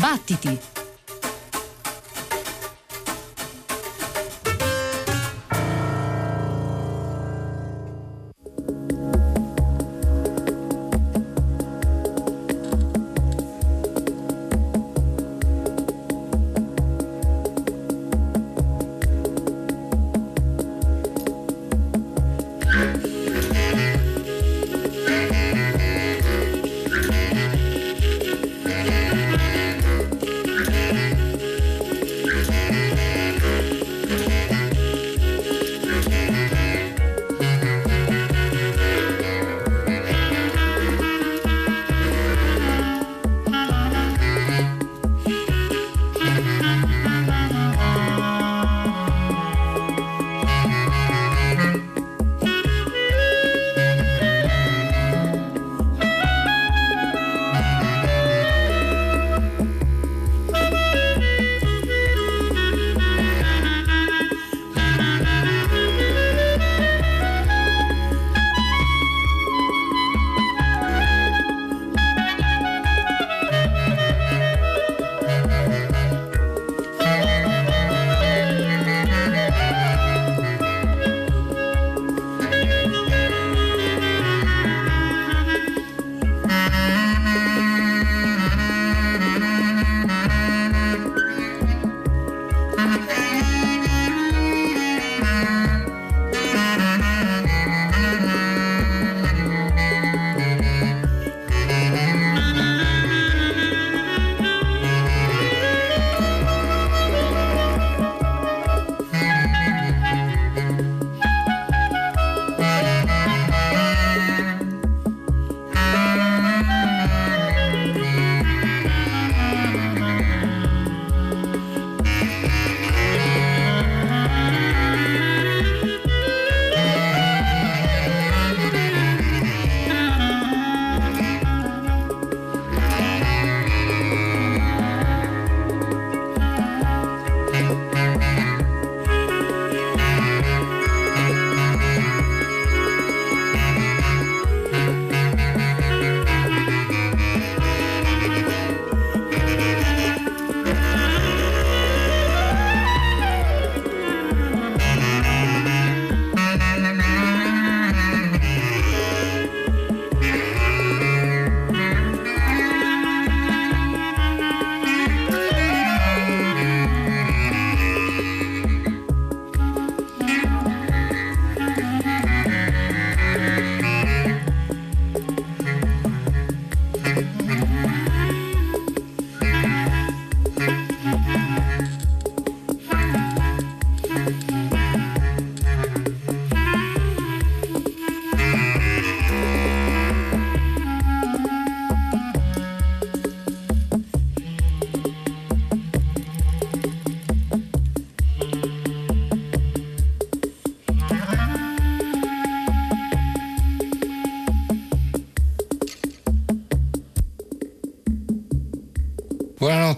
Battiti!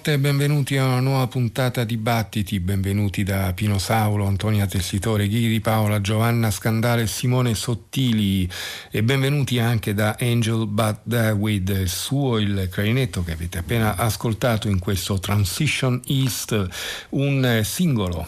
Buonanotte e benvenuti a una nuova puntata di Battiti, benvenuti da Pino Saulo, Antonia Tessitore, Ghiri Paola, Giovanna Scandale e Simone Sottili e benvenuti anche da Angel But David, suo il clarinetto che avete appena ascoltato in questo Transition East, un singolo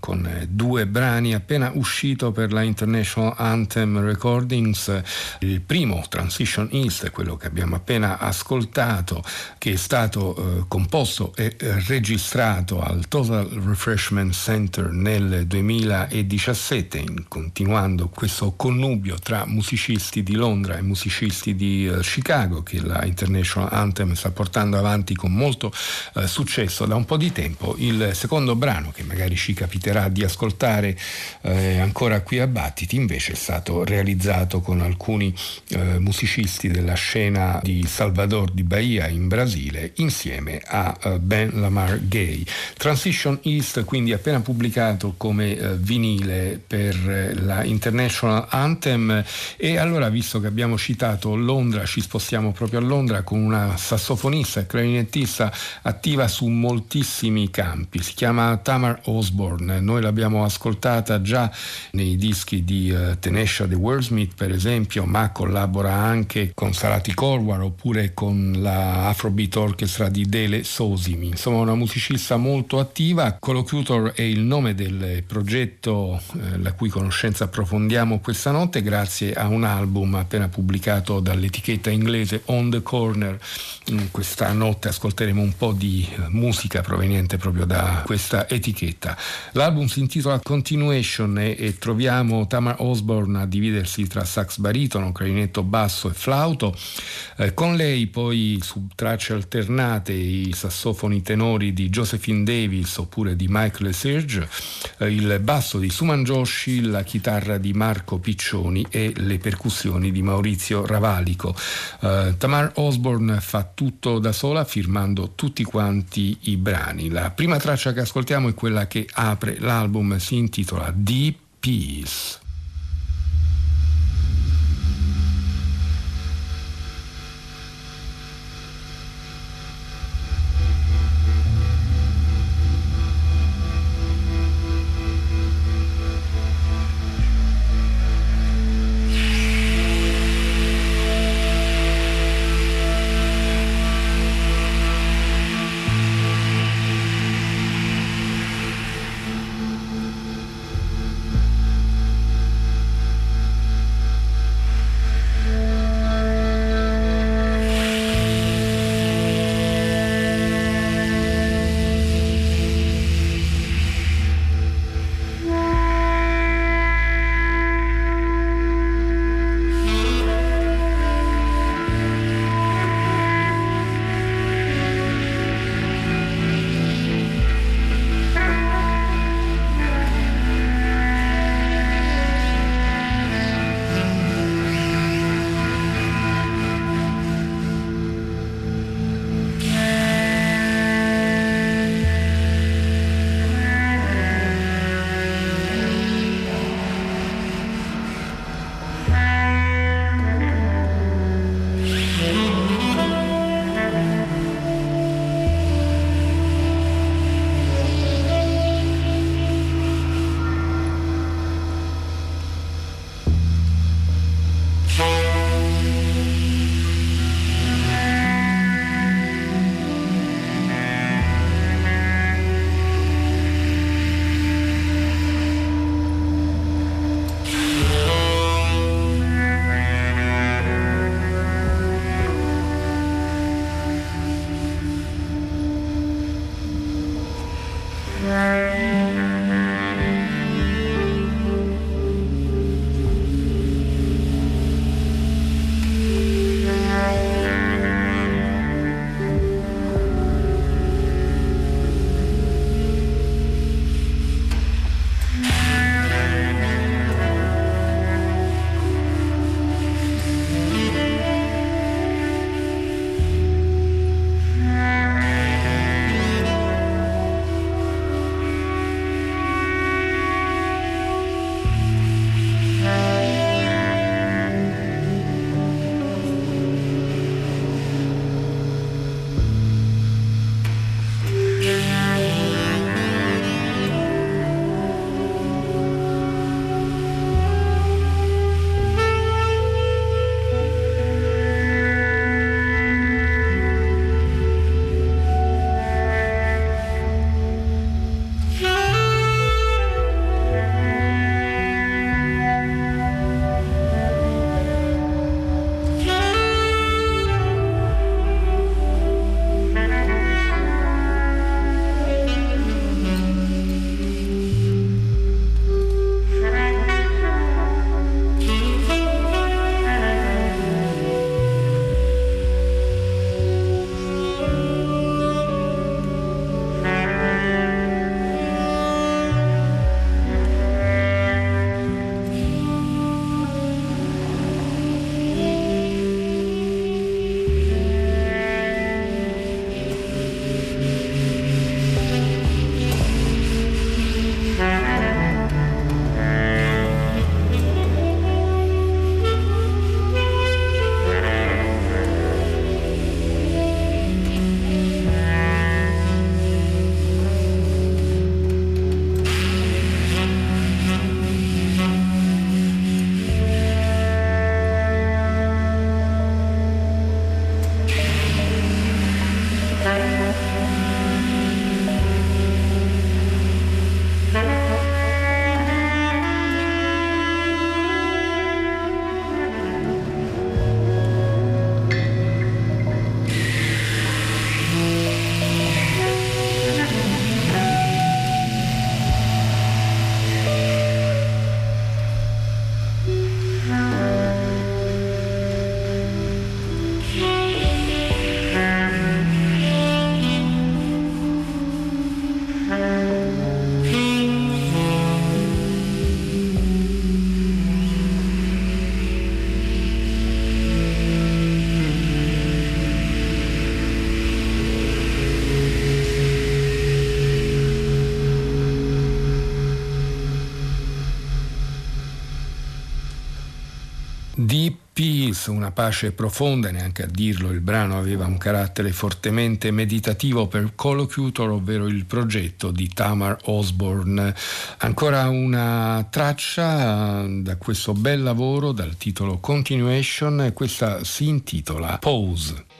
con due brani appena uscito per la International Anthem Recordings, il primo Transition East, quello che abbiamo appena ascoltato, che è stato eh, composto e registrato al Total Refreshment Center nel 2017, continuando questo connubio tra musicisti di Londra e musicisti di uh, Chicago che la International Anthem sta portando avanti con molto uh, successo da un po' di tempo. Il secondo brano che magari ci capiterà di ascoltare uh, ancora qui a Battiti invece è stato realizzato con alcuni musicisti della scena di Salvador di Bahia in Brasile insieme a uh, Ben Lamar Gay. Transition East quindi appena pubblicato come uh, vinile per uh, la International Anthem. E allora visto che abbiamo citato Londra ci spostiamo proprio a Londra con una sassofonista e clarinettista attiva su moltissimi campi, si chiama Tamar Osborne, noi l'abbiamo ascoltata già nei dischi di uh, Tenesha The Wordsmith per esempio, ma collabora anche con Sarati Corwar oppure con la Afrobeat Orchestra di Dele Sosimi, insomma una musicista molto attiva. Collocutor è il nome del progetto eh, la cui conoscenza approfondiamo questa notte grazie a un album appena pubblicato dall'etichetta inglese On the Corner. In questa notte ascolteremo un po' di eh, musica proveniente proprio da questa etichetta. L'album si intitola Continuation e, e troviamo Tamar Osborne a dividersi tra sax baritono, clarinetto basso e flauto. Eh, con lei poi su tracce alternate i sassofoni tenori di Josephine Davis oppure di Michael Serge, eh, il basso di Suman Joshi, la chitarra di Marco Piccioni e le percussioni di Maurizio Ravalico. Eh, Tamar Osborne fa tutto da sola firmando tutti quanti i brani. La prima traccia che ascoltiamo è quella che apre l'album, si intitola Deep Peace. Una pace profonda, neanche a dirlo, il brano aveva un carattere fortemente meditativo per Collocutor, ovvero il progetto di Tamar Osborne. Ancora una traccia da questo bel lavoro dal titolo Continuation questa si intitola Pose.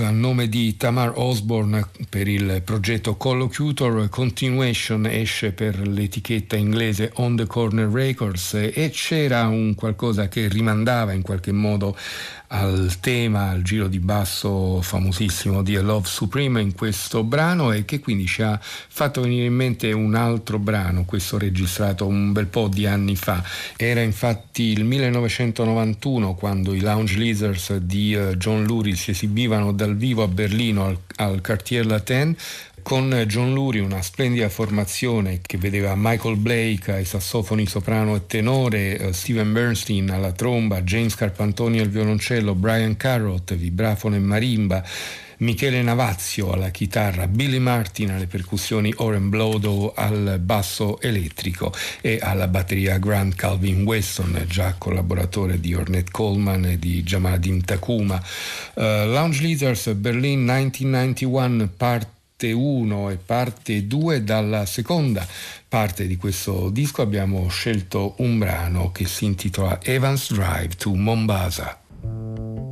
A nome di Tamar Osborne per il progetto Collocutor, Continuation esce per l'etichetta inglese On the Corner Records e c'era un qualcosa che rimandava in qualche modo al tema, al giro di basso famosissimo di A Love Supreme in questo brano e che quindi ci ha fatto venire in mente un altro brano, questo registrato un bel po' di anni fa. Era infatti il 1991 quando i Lounge Lizards di uh, John Lurie si esibivano dal vivo a Berlino al, al Cartier Latin con John Lurie una splendida formazione che vedeva Michael Blake ai sassofoni soprano e tenore, uh, Steven Bernstein alla tromba, James Carpantoni al violoncello, Brian Carrot, vibrafono e marimba, Michele Navazio alla chitarra, Billy Martin alle percussioni, Oren Blodo al basso elettrico e alla batteria Grant Calvin Weston, già collaboratore di Ornette Coleman e di Jamadin Takuma. Uh, Lounge Lizards Berlin 1991 parte 1 e parte 2 dalla seconda parte di questo disco abbiamo scelto un brano che si intitola Evans Drive to Mombasa.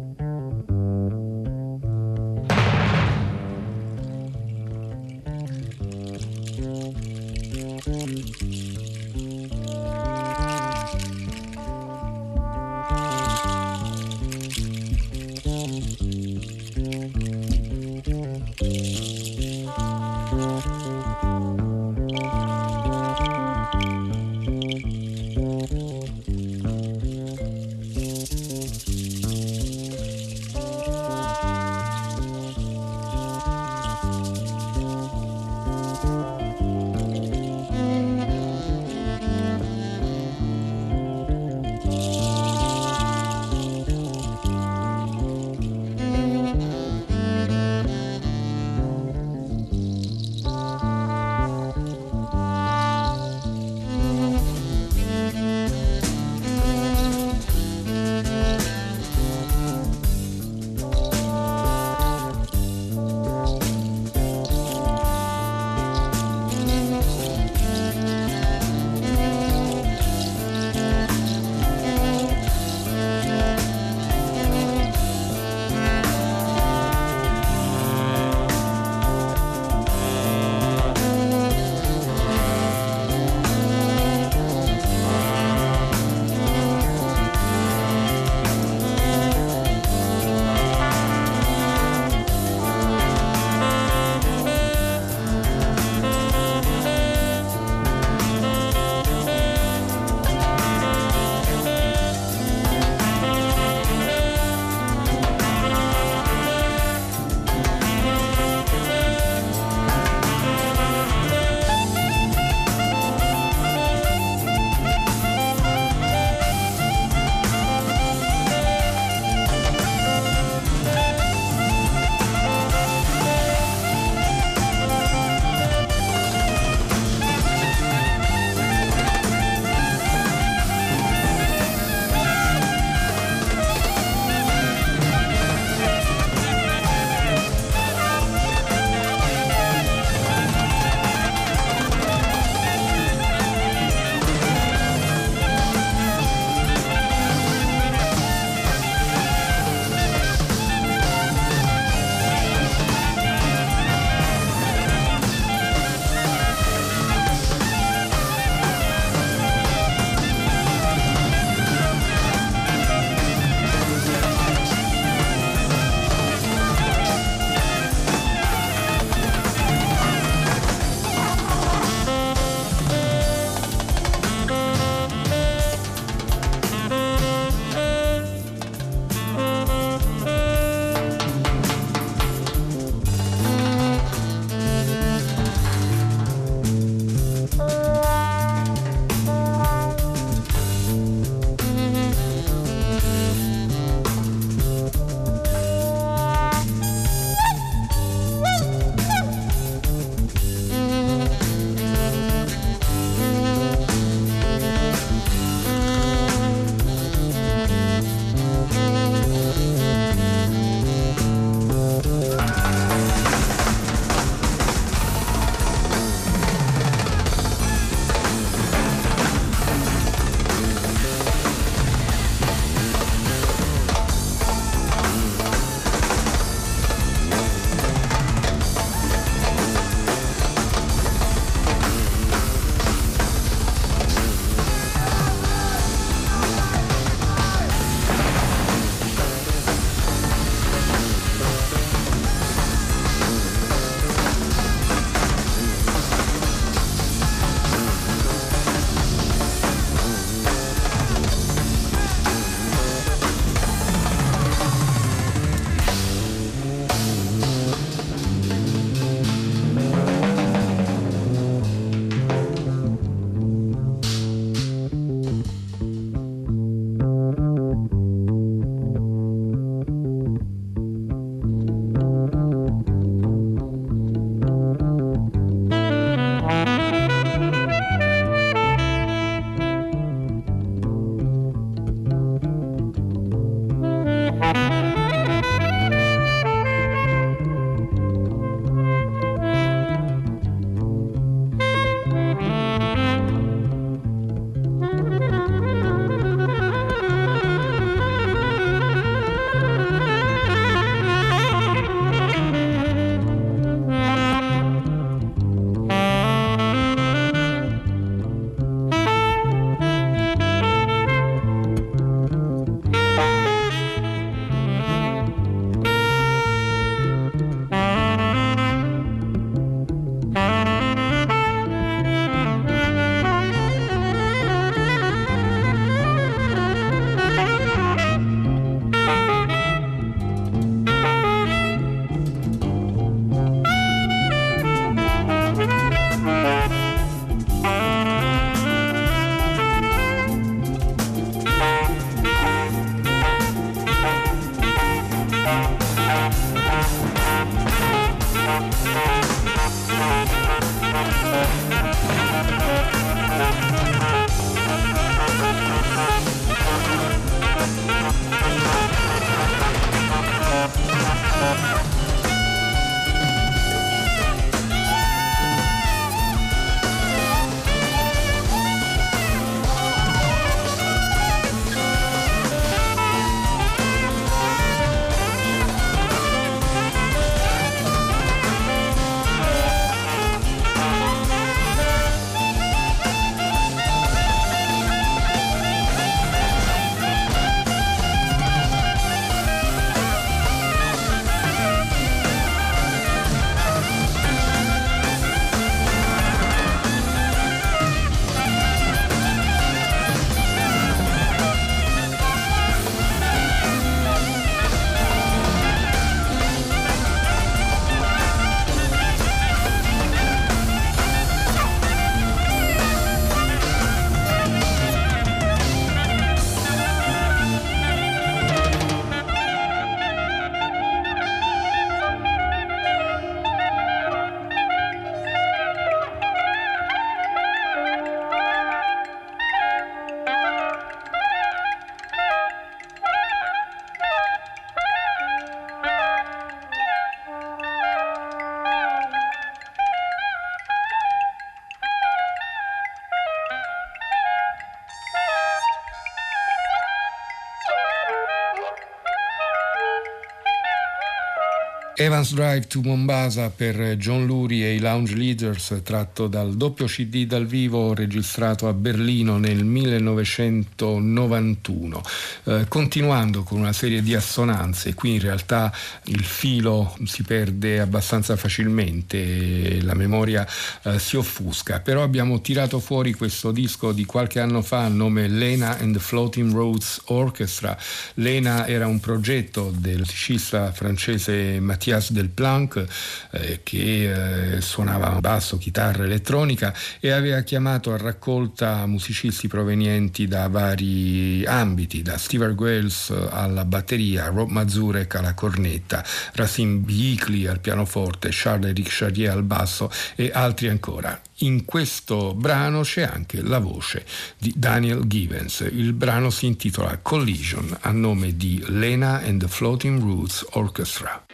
Evans Drive to Mombasa per John Lurie e i Lounge Leaders, tratto dal doppio CD dal vivo registrato a Berlino nel 1991. Eh, continuando con una serie di assonanze, qui in realtà il filo si perde abbastanza facilmente, la memoria eh, si offusca, però abbiamo tirato fuori questo disco di qualche anno fa a nome Lena and the Floating Roads Orchestra. Lena era un progetto del musicista francese Mathieu Mathias Delplanck eh, che eh, suonava basso, chitarra elettronica e aveva chiamato a raccolta musicisti provenienti da vari ambiti, da Steve Wells alla batteria, Rob Mazurek alla cornetta, Racine Bicli al pianoforte, Charles-Éric Charrier al basso e altri ancora. In questo brano c'è anche la voce di Daniel Givens. Il brano si intitola Collision a nome di Lena and the Floating Roots Orchestra.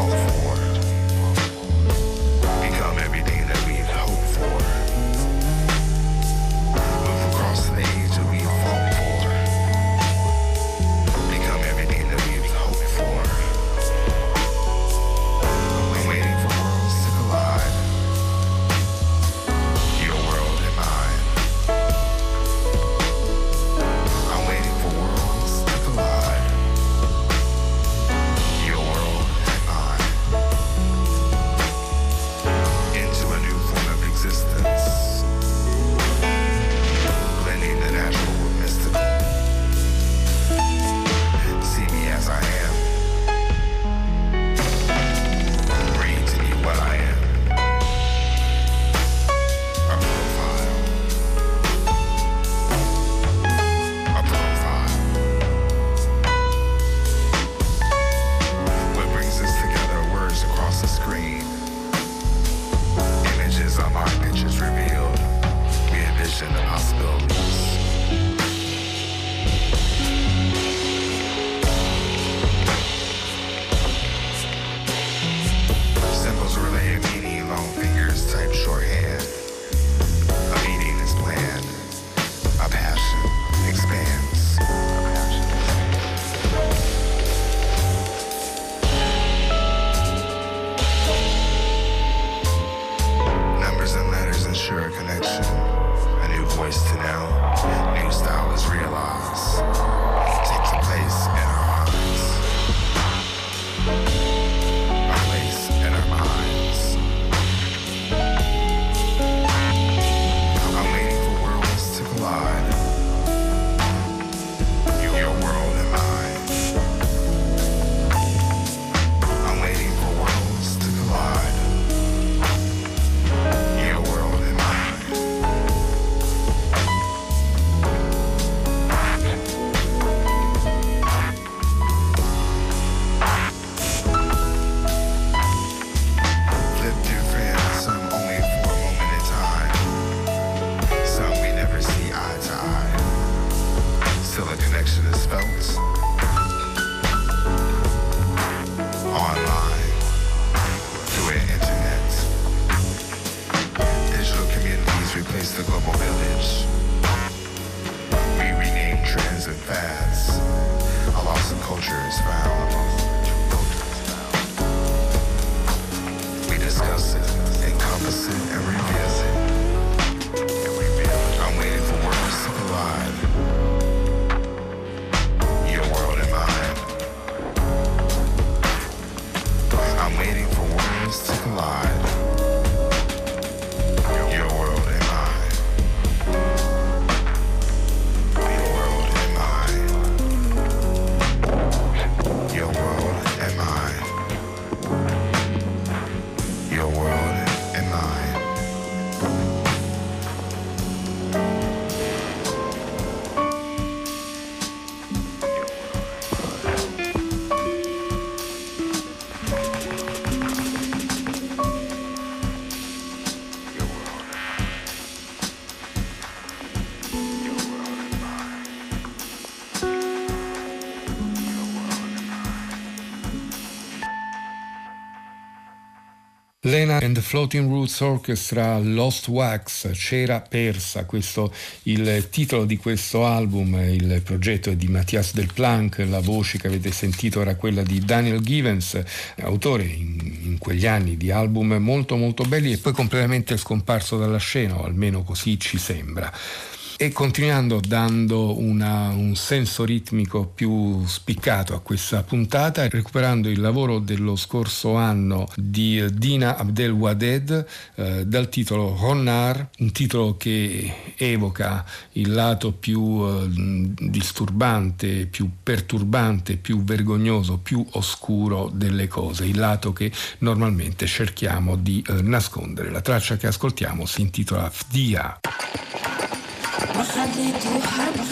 all for. Lena and the Floating Roots Orchestra Lost Wax, C'era persa, questo il titolo di questo album, il progetto è di Mathias Del Planck, la voce che avete sentito era quella di Daniel Givens, autore in, in quegli anni di album molto molto belli e poi completamente scomparso dalla scena, o almeno così ci sembra e continuando dando una, un senso ritmico più spiccato a questa puntata, recuperando il lavoro dello scorso anno di Dina Abdelwaded eh, dal titolo Ronar, un titolo che evoca il lato più eh, disturbante, più perturbante, più vergognoso, più oscuro delle cose, il lato che normalmente cerchiamo di eh, nascondere. La traccia che ascoltiamo si intitola Fdia. ما وحرب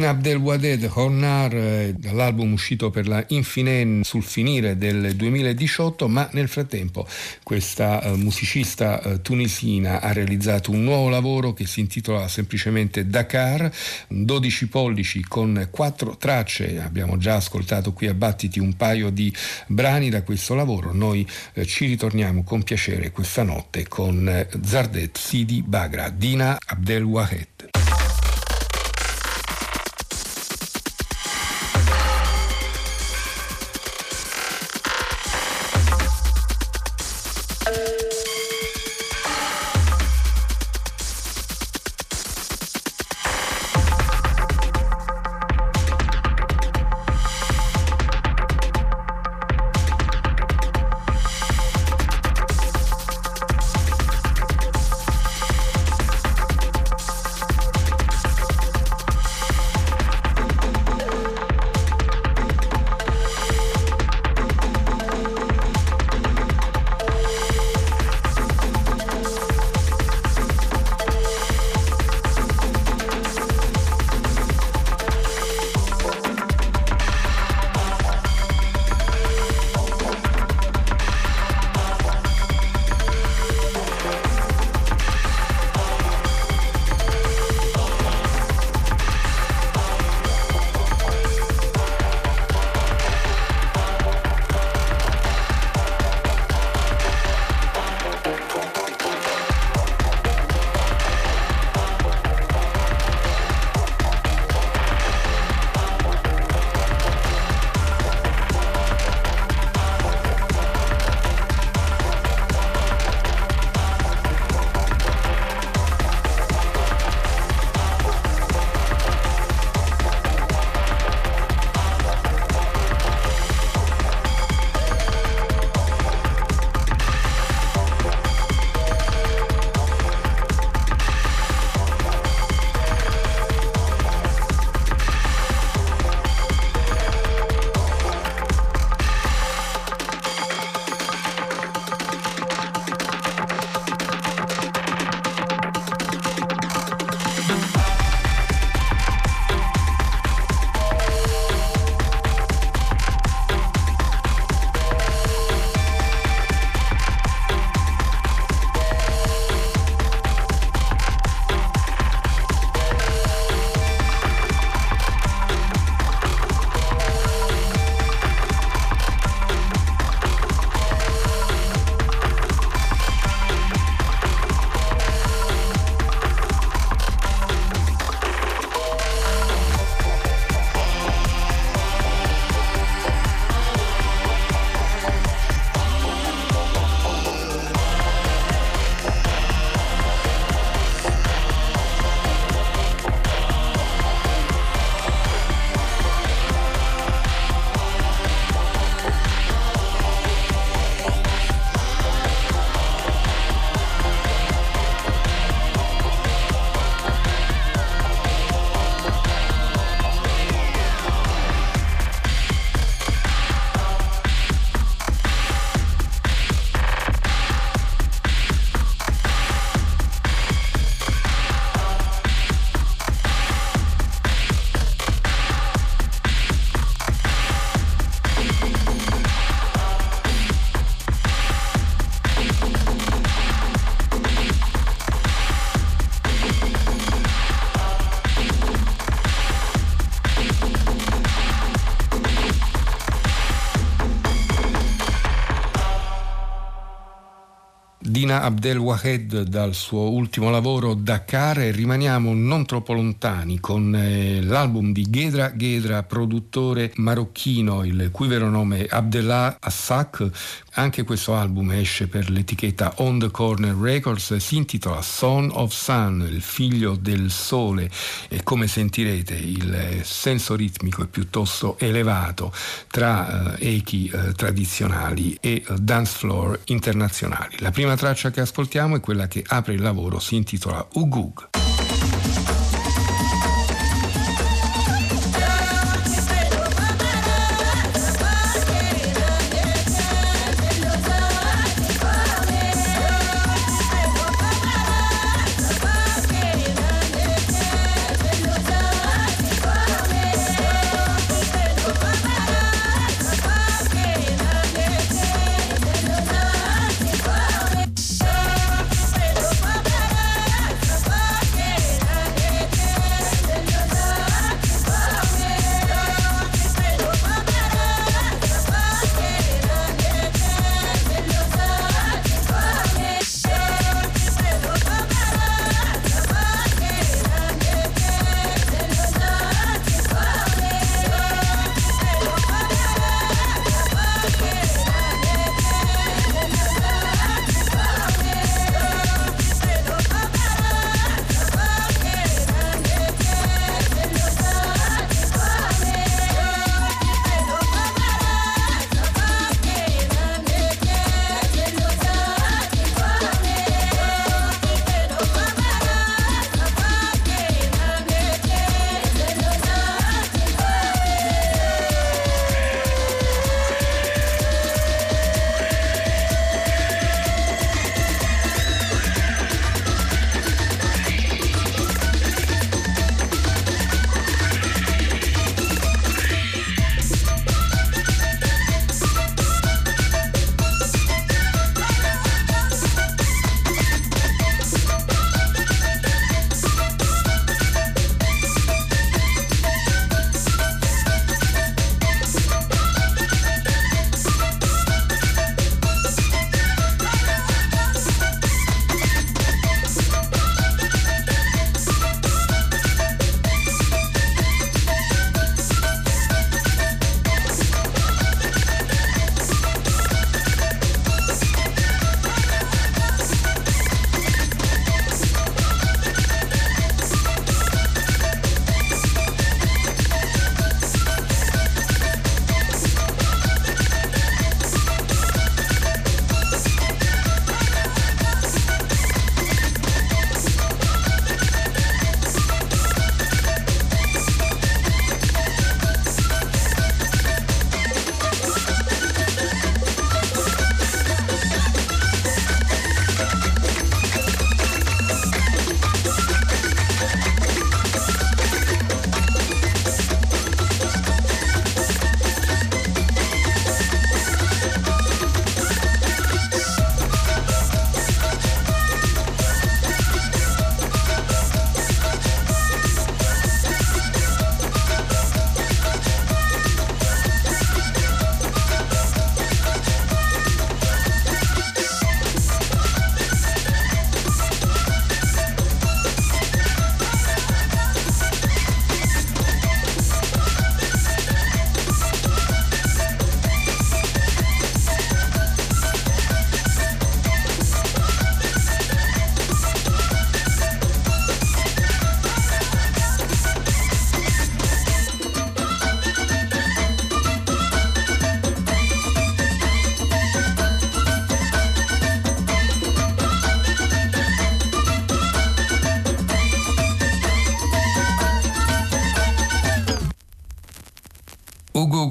Dina Abdelwaded Hornar eh, dall'album uscito per la Infinen sul finire del 2018 ma nel frattempo questa uh, musicista uh, tunisina ha realizzato un nuovo lavoro che si intitola semplicemente Dakar 12 pollici con quattro tracce. Abbiamo già ascoltato qui a Battiti un paio di brani da questo lavoro. Noi ci ritorniamo con piacere questa notte con Zardet Sidi Bagra Dina Abdelwahed Dina Abdelwahed dal suo ultimo lavoro Dakar e rimaniamo non troppo lontani con eh, l'album di Ghedra Ghedra, produttore marocchino, il cui vero nome è Abdellah Assak. Anche questo album esce per l'etichetta On the Corner Records, si intitola Son of Sun, il figlio del sole e come sentirete il senso ritmico è piuttosto elevato tra eh, echi eh, tradizionali e eh, dance floor internazionali. La prima traccia che ascoltiamo è quella che apre il lavoro, si intitola Ugug.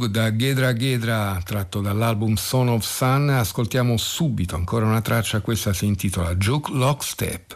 Da Ghedra Ghedra tratto dall'album Son of Sun. Ascoltiamo subito ancora una traccia questa si intitola Juke Lockstep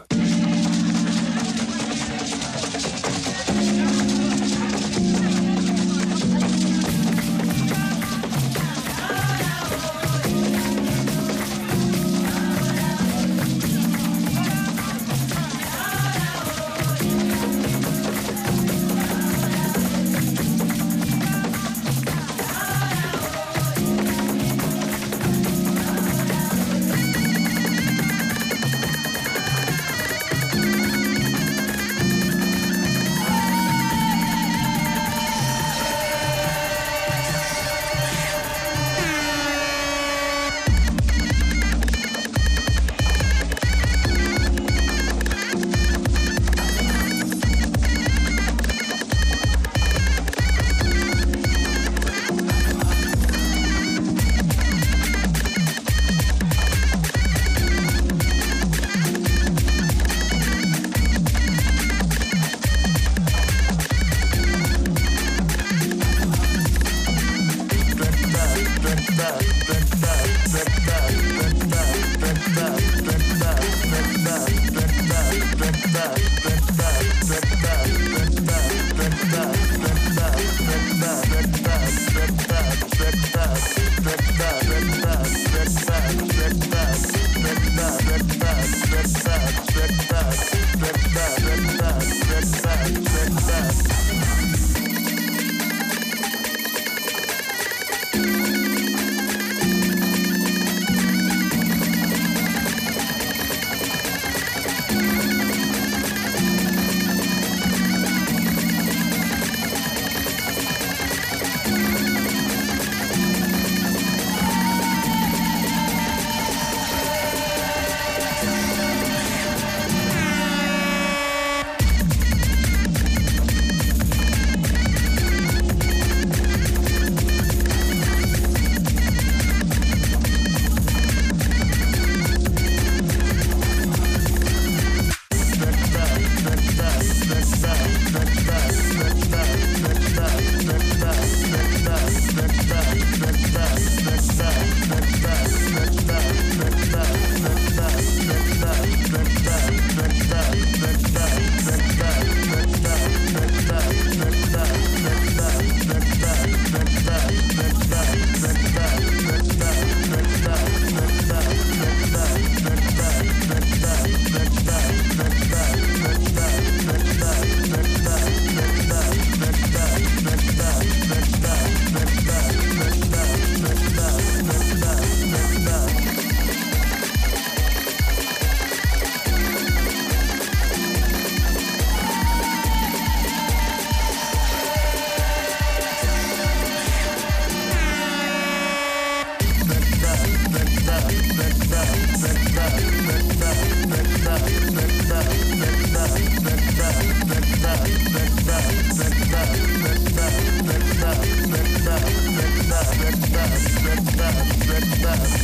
Best.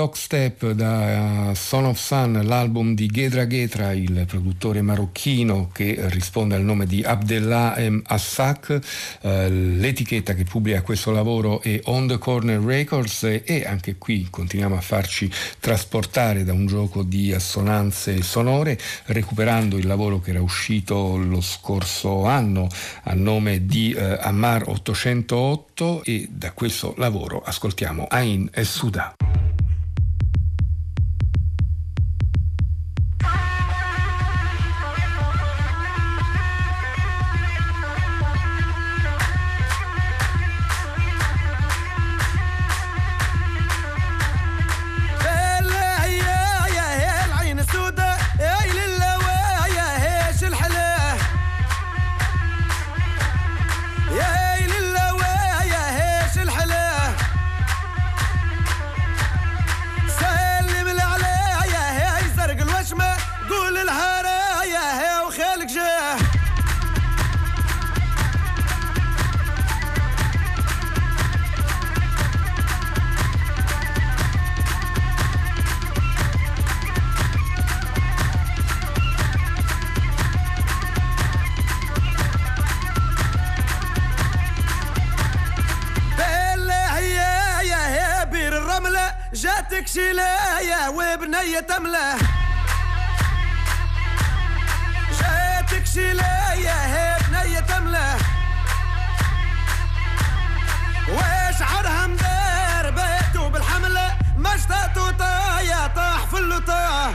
Lockstep da Son of Sun, l'album di Ghedra Ghetra, il produttore marocchino che risponde al nome di Abdellah M. Assak. Eh, l'etichetta che pubblica questo lavoro è On the Corner Records e anche qui continuiamo a farci trasportare da un gioco di assonanze sonore, recuperando il lavoro che era uscito lo scorso anno a nome di eh, Ammar 808 e da questo lavoro ascoltiamo Ain e Suda. جاتك شلاية وبنية تملة جاتك شلاية هي بنية تملة وشعرها مدار بيتو بالحملة. مشتات وطايا طاح في اللطاه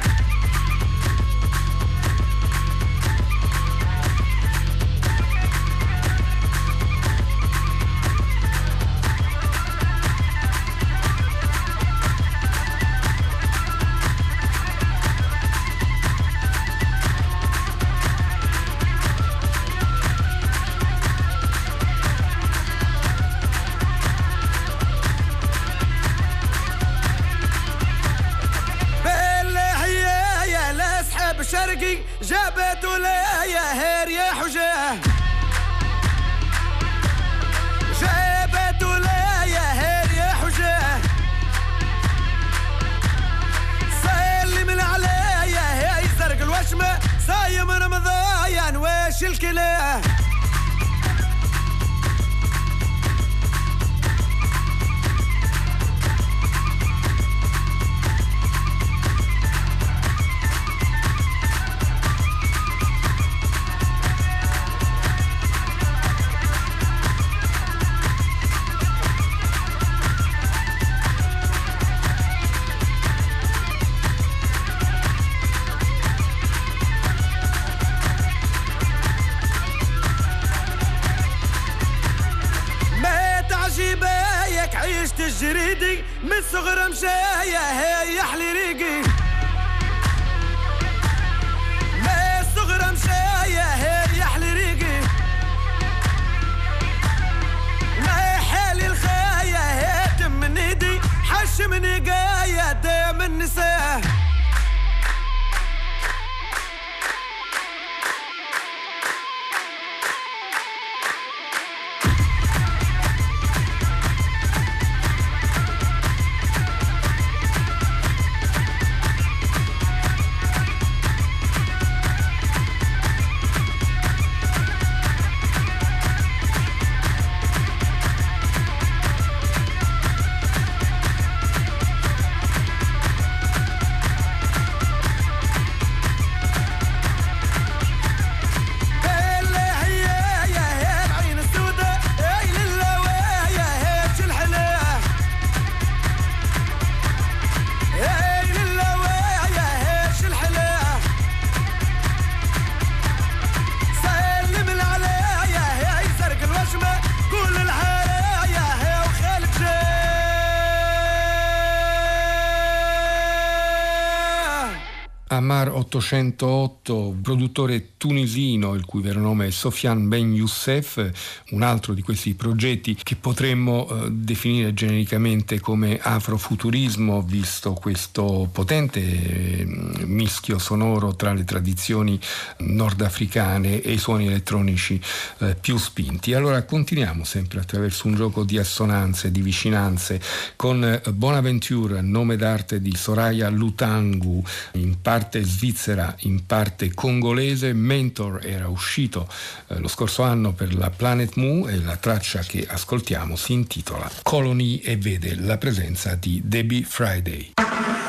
1808 produttore tunisino, il cui vero nome è Sofian Ben Youssef, un altro di questi progetti che potremmo eh, definire genericamente come afrofuturismo, visto questo potente eh, mischio sonoro tra le tradizioni nordafricane e i suoni elettronici eh, più spinti. Allora continuiamo sempre attraverso un gioco di assonanze, di vicinanze, con eh, Bonaventure, nome d'arte di Soraya Lutangu, in parte svizzera svizzera, in parte congolese. Mentor era uscito eh, lo scorso anno per la Planet Mu e la traccia che ascoltiamo si intitola Colony e vede la presenza di Debbie Friday.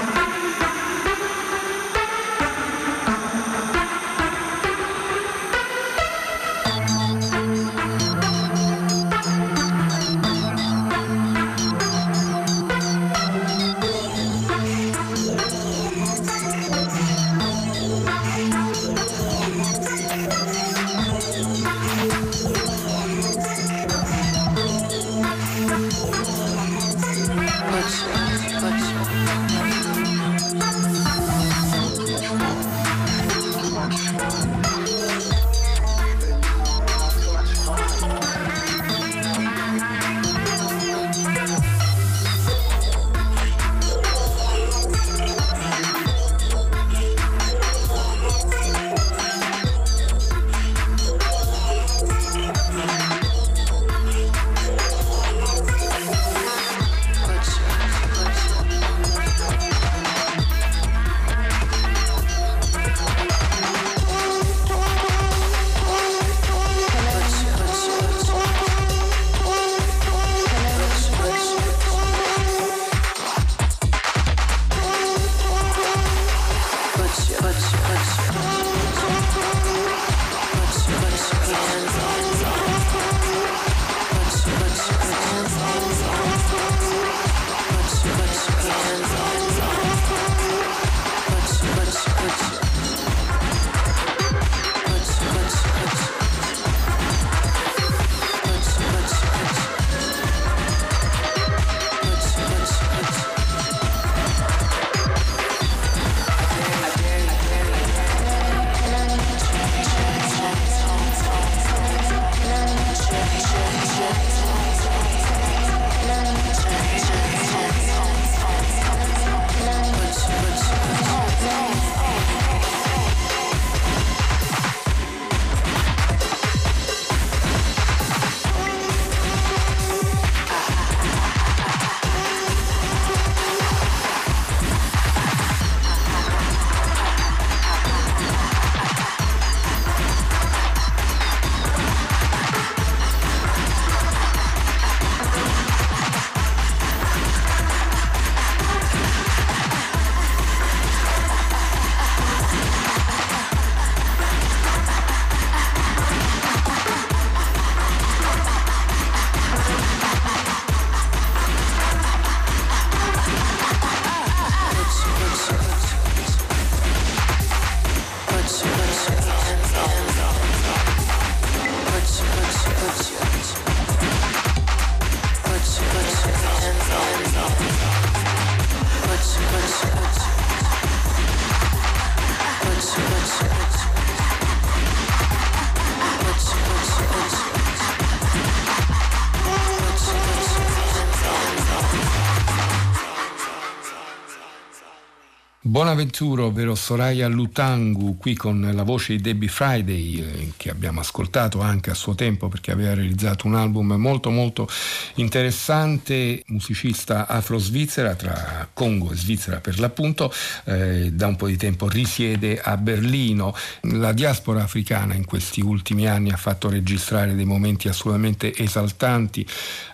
Bonaventura, ovvero Soraya Lutangu, qui con la voce di Debbie Friday, eh, che abbiamo ascoltato anche a suo tempo perché aveva realizzato un album molto molto interessante, musicista afro-svizzera tra Congo e Svizzera per l'appunto, eh, da un po' di tempo risiede a Berlino. La diaspora africana in questi ultimi anni ha fatto registrare dei momenti assolutamente esaltanti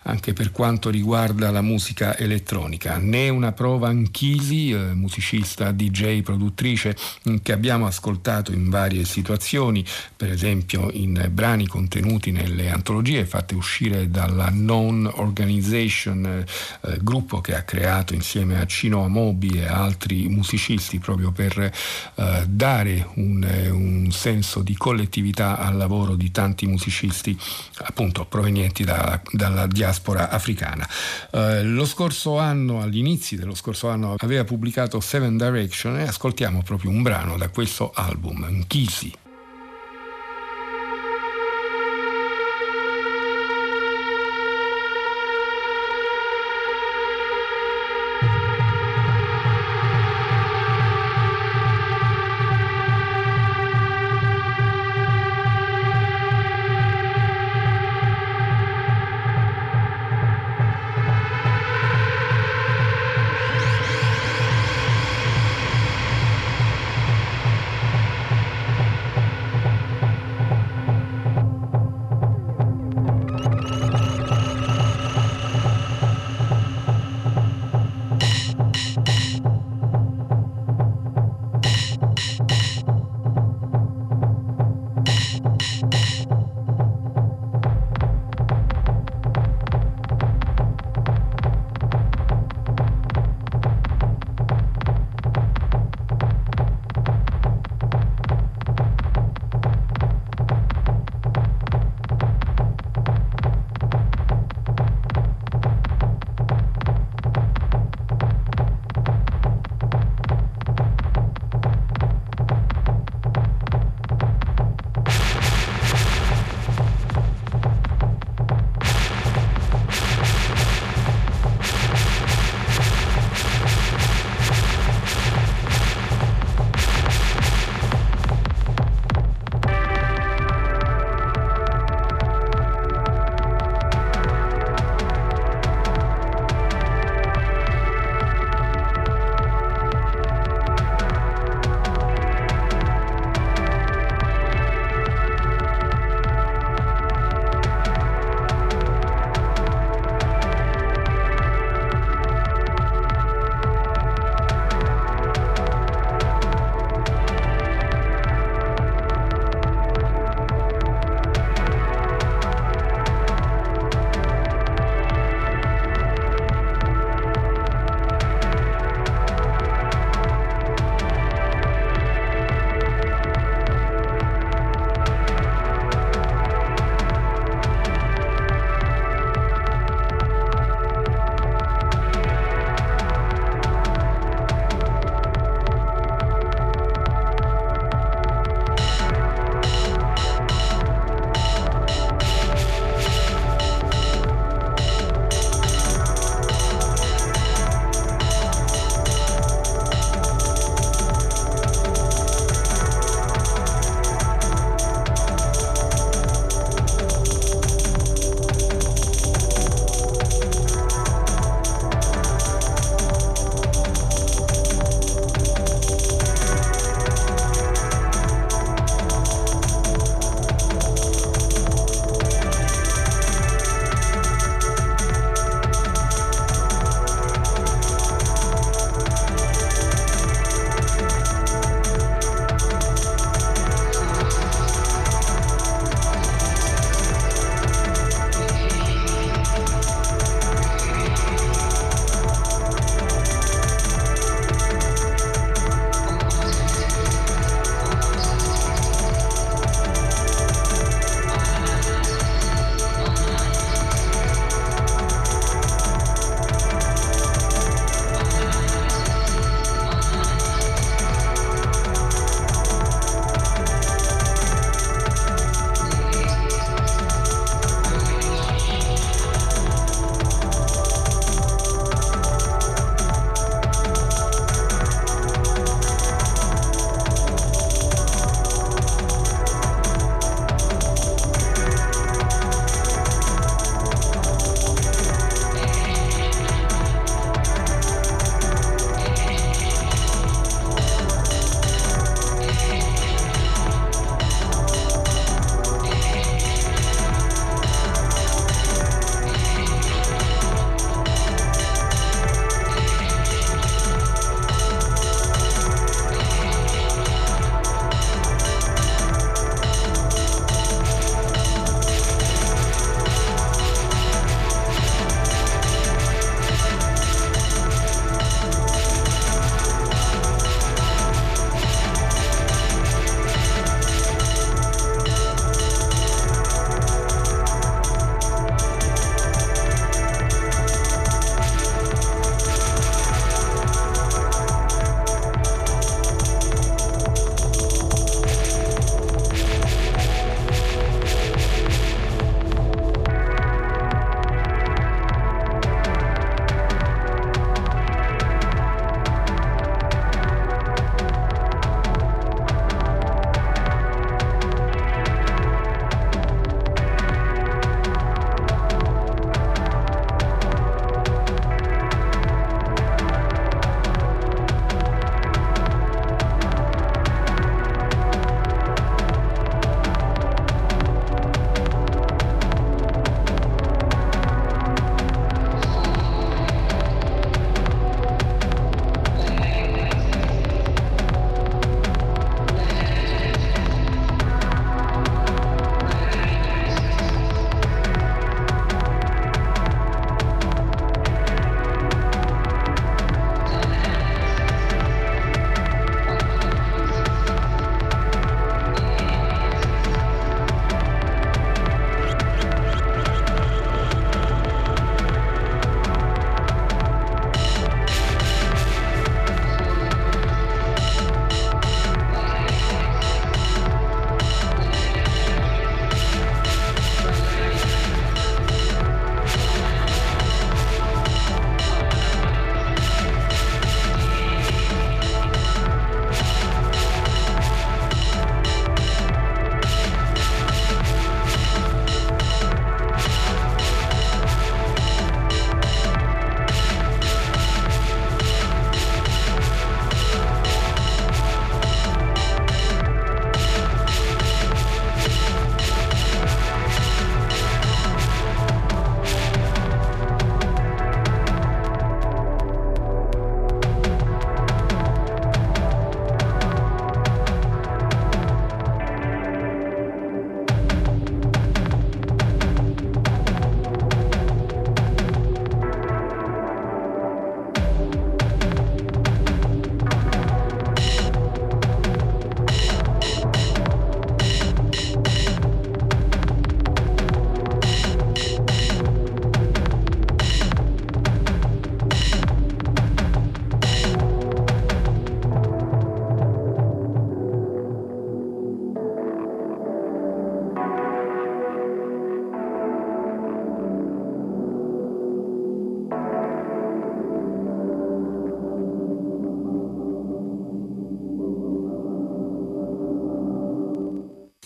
anche per quanto riguarda la musica elettronica. Ne una prova Anchisi, eh, musicista, DJ, produttrice mm, che abbiamo ascoltato in varie situazioni, per esempio in brani contenuti nelle antologie fatte uscire dalla Non Organization, eh, gruppo che ha creato insieme a Cino Amobi e altri musicisti proprio per eh, dare un, eh, un senso di collettività al lavoro di tanti musicisti appunto provenienti da, dalla diaspora africana. Eh, lo scorso anno, agli inizi dello scorso anno, aveva pubblicato Seven Direction e ascoltiamo proprio un brano da questo album, Nkisi.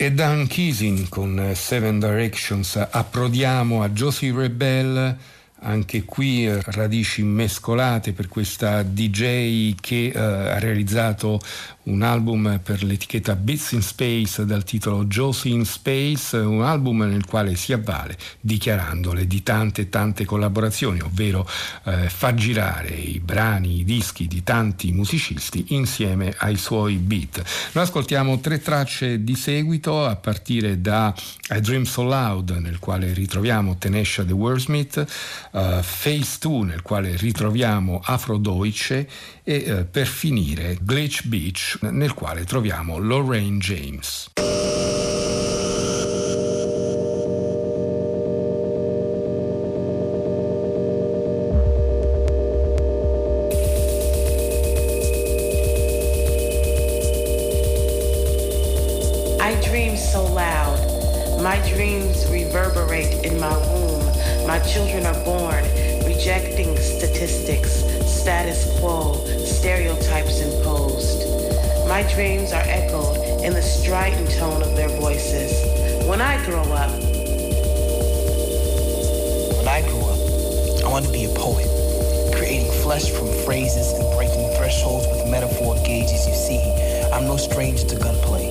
E Dan Keesin con Seven Directions approdiamo a Josie Rebel anche qui eh, radici mescolate per questa DJ che eh, ha realizzato un album per l'etichetta Bits in Space dal titolo Josie in Space, un album nel quale si avvale dichiarandole di tante tante collaborazioni, ovvero eh, fa girare i brani, i dischi di tanti musicisti insieme ai suoi beat. Noi ascoltiamo tre tracce di seguito a partire da I Dream So Loud nel quale ritroviamo Tenesha the Wordsmith, uh, Phase 2 nel quale ritroviamo Afro Deutsche e uh, per finire Glitch Beach nel quale troviamo Lorraine James. My dreams reverberate in my womb. My children are born rejecting statistics, status quo, stereotypes imposed. My dreams are echoed in the strident tone of their voices. When I grow up, when I grew up, I wanted to be a poet, creating flesh from phrases and breaking thresholds with metaphor gauges. You see, I'm no stranger to gunplay.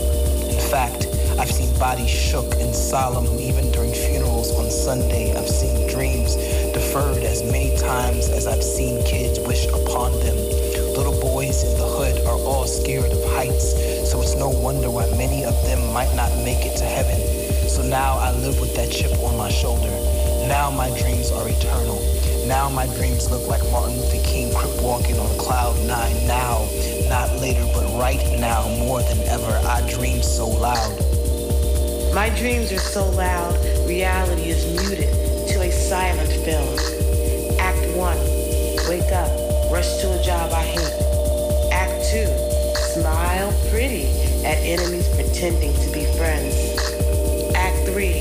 In fact, I've seen bodies shook and solemn even during funerals on Sunday. I've seen dreams deferred as many times as I've seen kids wish upon them. Little boys in the hood are all scared of heights, so it's no wonder why many of them might not make it to heaven. So now I live with that chip on my shoulder. Now my dreams are eternal. Now my dreams look like Martin Luther King crip walking on cloud nine. Now, not later, but right now, more than ever, I dream so loud. My dreams are so loud, reality is muted silent film. Act 1, wake up, rush to a job I hate. Act 2, smile pretty at enemies pretending to be friends. Act 3,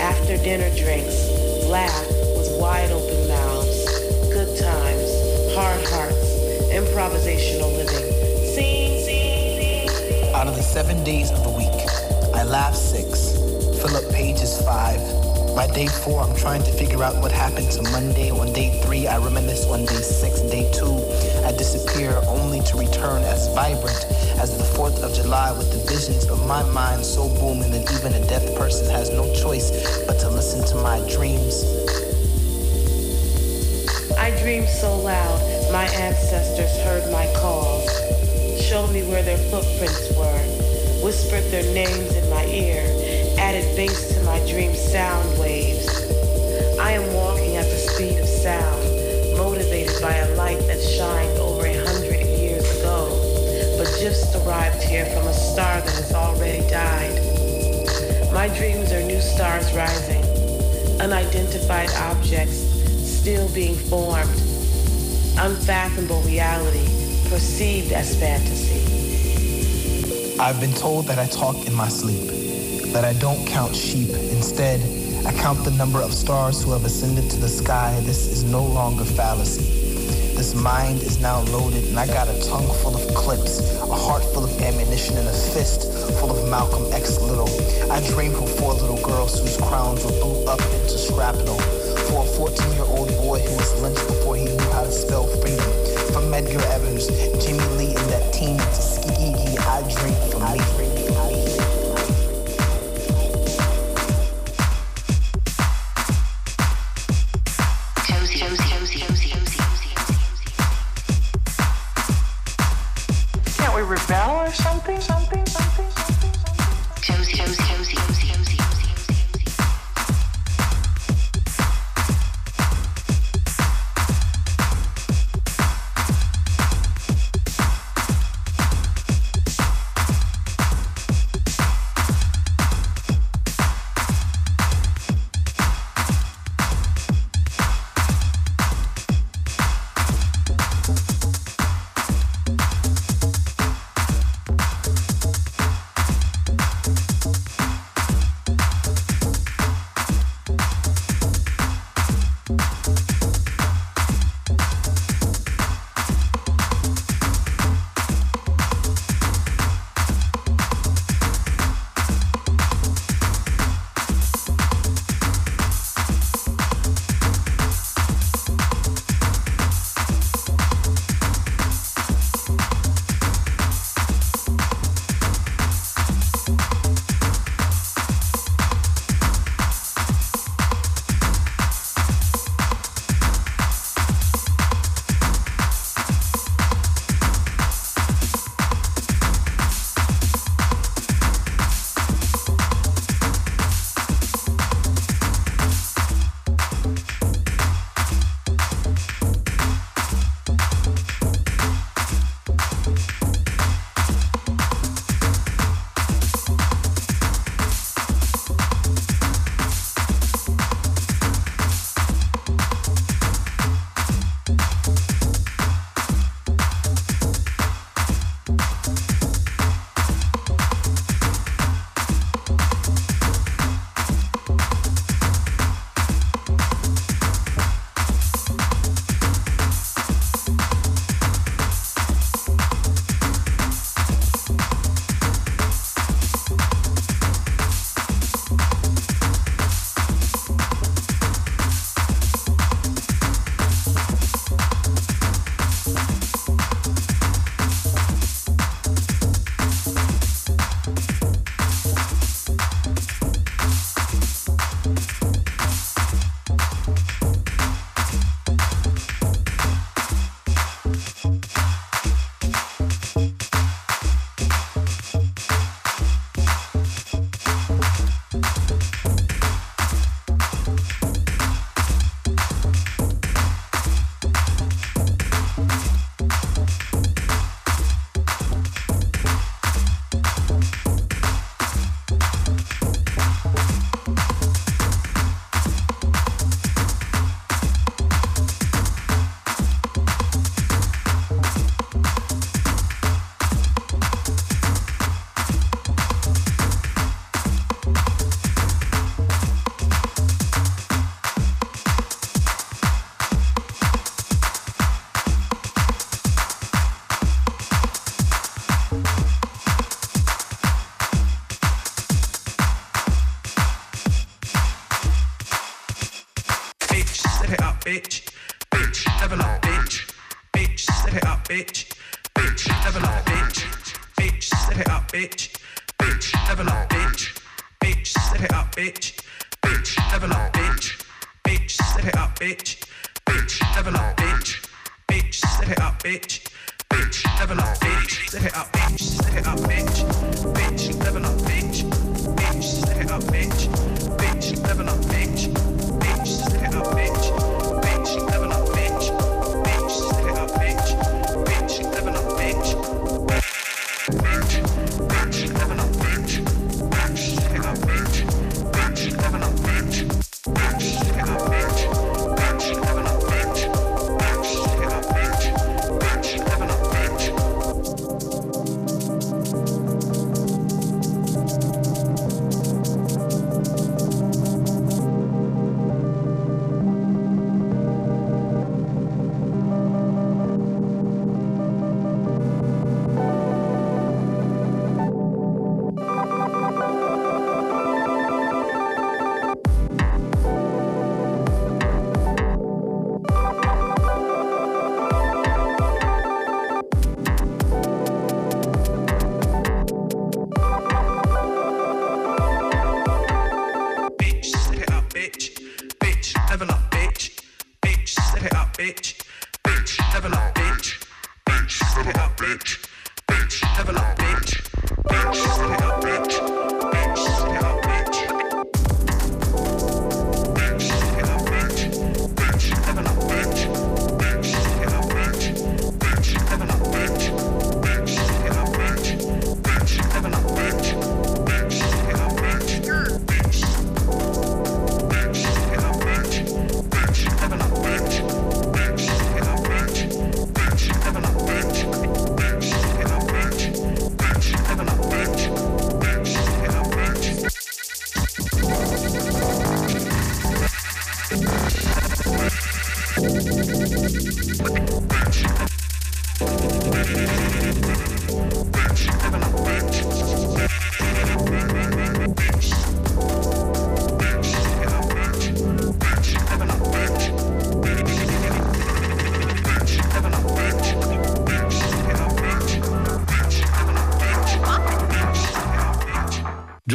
after dinner drinks, laugh with wide open mouths. Good times, hard hearts, improvisational living. Scene, scene, scene. Out of the seven days of the week, I laugh six, fill up pages five. By day four, I'm trying to figure out what happened to Monday. On day three, I reminisce on day six. Day two, I disappear only to return as vibrant as the 4th of July with the visions of my mind so booming that even a deaf person has no choice but to listen to my dreams. I dreamed so loud, my ancestors heard my calls, showed me where their footprints were, whispered their names in added bass to my dream sound waves. I am walking at the speed of sound, motivated by a light that shined over a hundred years ago, but just arrived here from a star that has already died. My dreams are new stars rising, unidentified objects still being formed, unfathomable reality perceived as fantasy. I've been told that I talk in my sleep, that I don't count sheep. Instead, I count the number of stars who have ascended to the sky. This is no longer fallacy. This mind is now loaded, and I got a tongue full of clips, a heart full of ammunition, and a fist full of Malcolm X Little. I dreamed of four little girls whose crowns were blew up into shrapnel. For a 14-year-old boy who was lynched before he knew how to spell freedom. From Edgar Evans, Jimmy Lee, and that team teen Tuskegee, I dreamed for me. Can't we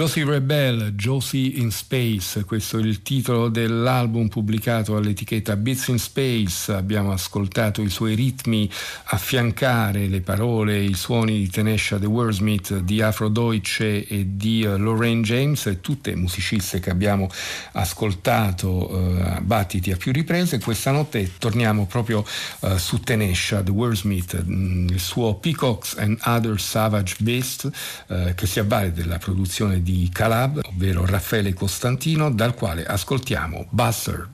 Josie Rebel, Josie in Space, questo è il titolo dell'album pubblicato all'etichetta Beats in Space. Abbiamo ascoltato i suoi ritmi affiancare le parole, i suoni di Tenesha The Wordsmith, di Afro Deutsche e di uh, Lorraine James, tutte musiciste che abbiamo ascoltato a battiti a più riprese. Questa notte torniamo proprio uh, su Tenesha The Wordsmith, mm, il suo Peacocks and Other Savage Beast, che si avvale della produzione di di Calab, ovvero Raffaele Costantino, dal quale ascoltiamo Buster.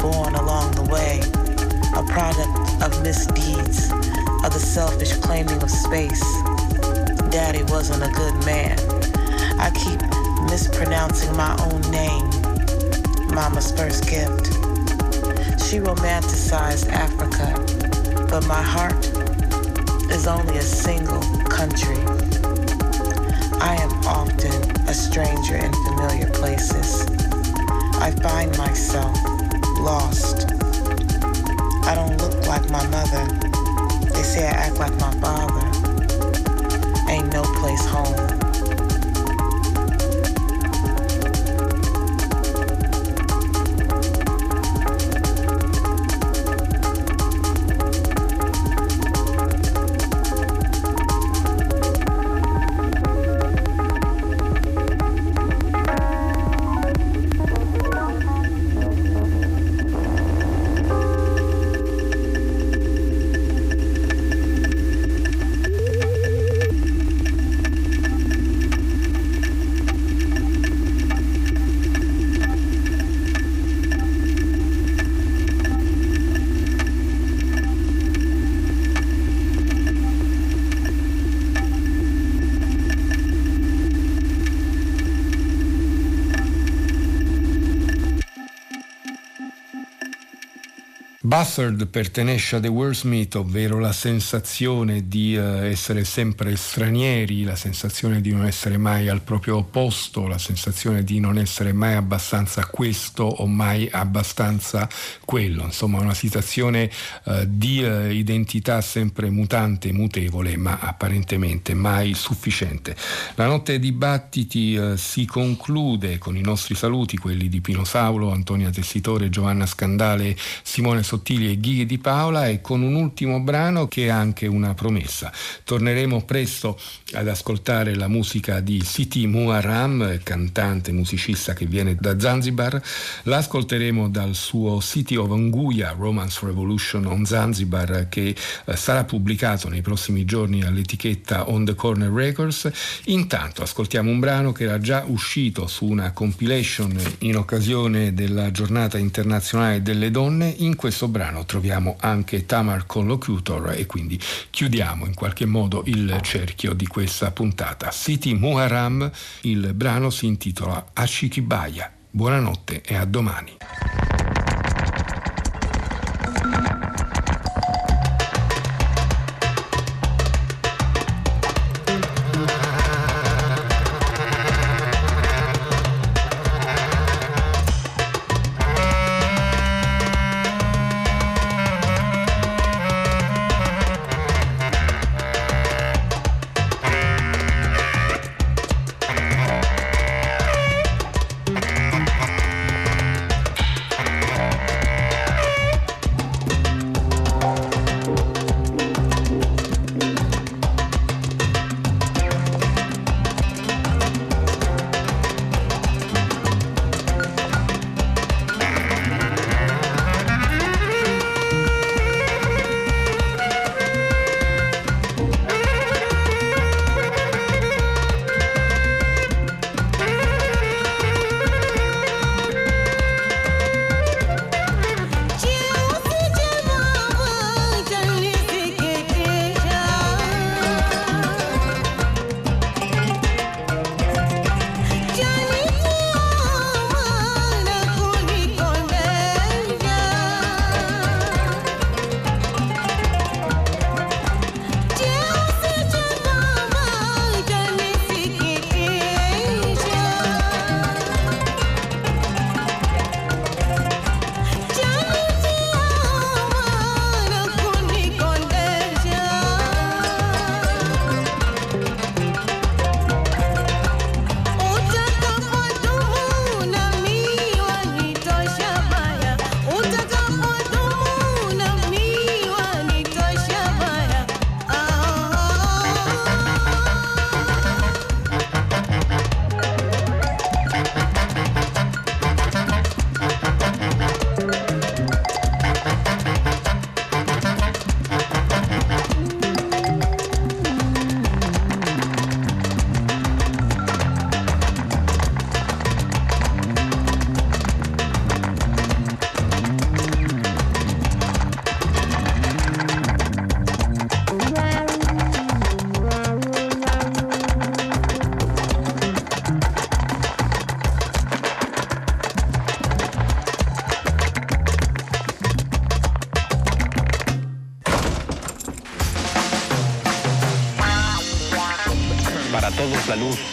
Born along the way, a product of misdeeds, of the selfish claiming of space. Daddy wasn't a good man. I keep mispronouncing my own name, Mama's first gift. She romanticized Africa, but my heart is only a single country. I am often a stranger in familiar places. I find myself lost. I don't look like my mother. They say I act like my father. Ain't no place home. Buzzard pertenesce a The Wordsmith, ovvero la sensazione di uh, essere sempre stranieri, la sensazione di non essere mai al proprio posto, la sensazione di non essere mai abbastanza questo o mai abbastanza quello, insomma una situazione uh, di uh, identità sempre mutante, mutevole, ma apparentemente mai sufficiente. La notte dei dibattiti si conclude con i nostri saluti, quelli di Pino Saulo, Antonia Tessitore, Giovanna Scandale, Simone Sottile, Sottili e Ghighi di Paola e con un ultimo brano che è anche una promessa. Torneremo presto ad ascoltare la musica di Siti Muharram, cantante, musicista che viene da Zanzibar. L'ascolteremo dal suo City of Anguia, Romance Revolution on Zanzibar, che eh, sarà pubblicato nei prossimi giorni all'etichetta On the Corner Records. Intanto ascoltiamo un brano che era già uscito su una compilation in occasione della giornata internazionale delle donne. In questo brano troviamo anche Tamar Collocutor e quindi chiudiamo in qualche modo il cerchio di questa puntata. Siti Muharram, il brano si intitola Ashikibaya. Buonanotte e a domani. Luz.